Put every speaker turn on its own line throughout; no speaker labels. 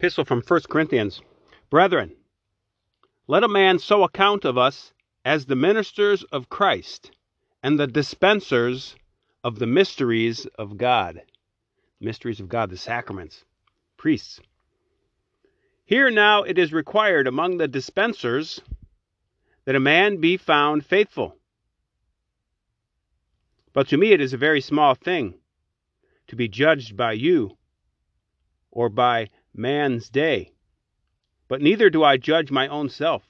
Epistle from 1 Corinthians. Brethren, let a man so account of us as the ministers of Christ and the dispensers of the mysteries of God. Mysteries of God, the sacraments, priests. Here now it is required among the dispensers that a man be found faithful. But to me it is a very small thing to be judged by you or by man's day. But neither do I judge my own self,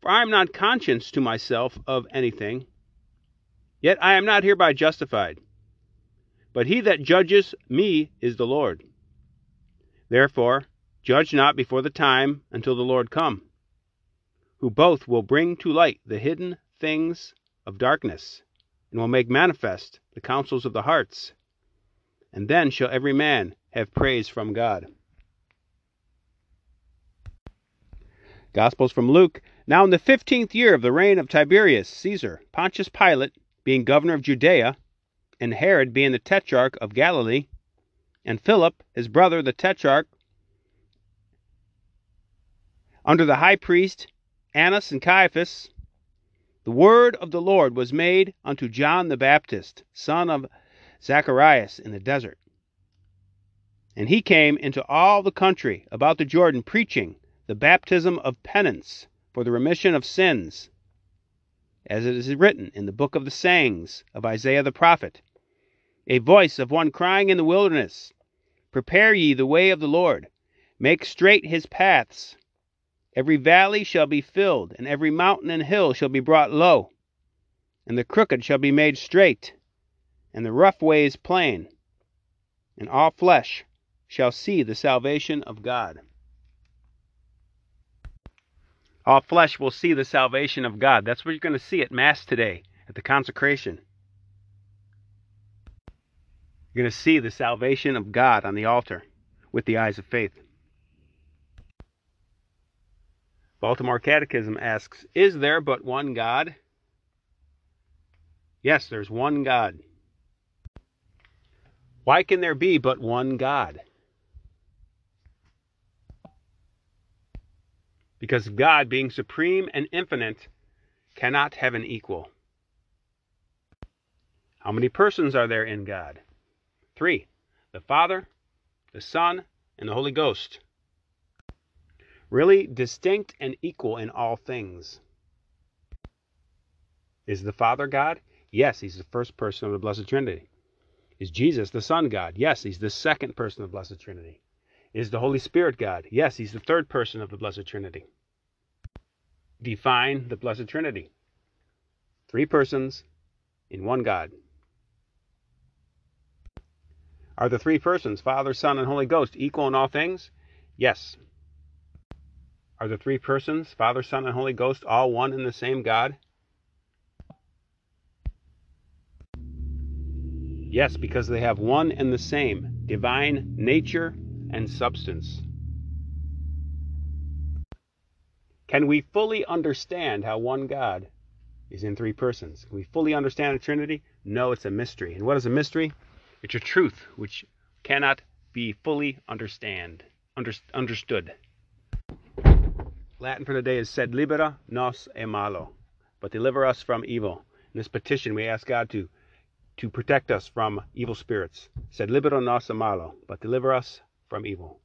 for I am not conscious to myself of anything. Yet I am not hereby justified. But he that judges me is the Lord. Therefore, judge not before the time until the Lord come, who both will bring to light the hidden things of darkness, and will make manifest the counsels of the hearts. And then shall every man have praise from God. Gospels from Luke. Now in the fifteenth year of the reign of Tiberius Caesar, Pontius Pilate being governor of Judea, and Herod being the tetrarch of Galilee, and Philip his brother the tetrarch, under the high priest Annas and Caiaphas, the word of the Lord was made unto John the Baptist, son of Zacharias, in the desert. And he came into all the country about the Jordan, preaching the baptism of penance for the remission of sins, as it is written in the book of the sayings of Isaiah the prophet a voice of one crying in the wilderness, Prepare ye the way of the Lord, make straight his paths. Every valley shall be filled, and every mountain and hill shall be brought low, and the crooked shall be made straight, and the rough ways plain, and all flesh shall see the salvation of God. All flesh will see the salvation of God. That's what you're going to see at Mass today, at the consecration. You're going to see the salvation of God on the altar with the eyes of faith. Baltimore Catechism asks Is there but one God? Yes, there's one God. Why can there be but one God? Because God, being supreme and infinite, cannot have an equal. How many persons are there in God? Three the Father, the Son, and the Holy Ghost. Really distinct and equal in all things. Is the Father God? Yes, he's the first person of the Blessed Trinity. Is Jesus the Son God? Yes, he's the second person of the Blessed Trinity. Is the Holy Spirit God? Yes, he's the third person of the Blessed Trinity. Define the Blessed Trinity. Three persons in one God. Are the three persons, Father, Son, and Holy Ghost, equal in all things? Yes. Are the three persons, Father, Son, and Holy Ghost, all one and the same God? Yes, because they have one and the same divine nature and substance. Can we fully understand how one God is in three persons? Can we fully understand the Trinity? No, it's a mystery. And what is a mystery? It's a truth which cannot be fully understand, under, understood. Latin for the day is sed libera nos e malo, but deliver us from evil. In this petition, we ask God to to protect us from evil spirits. Sed libera nos e malo, but deliver us from evil.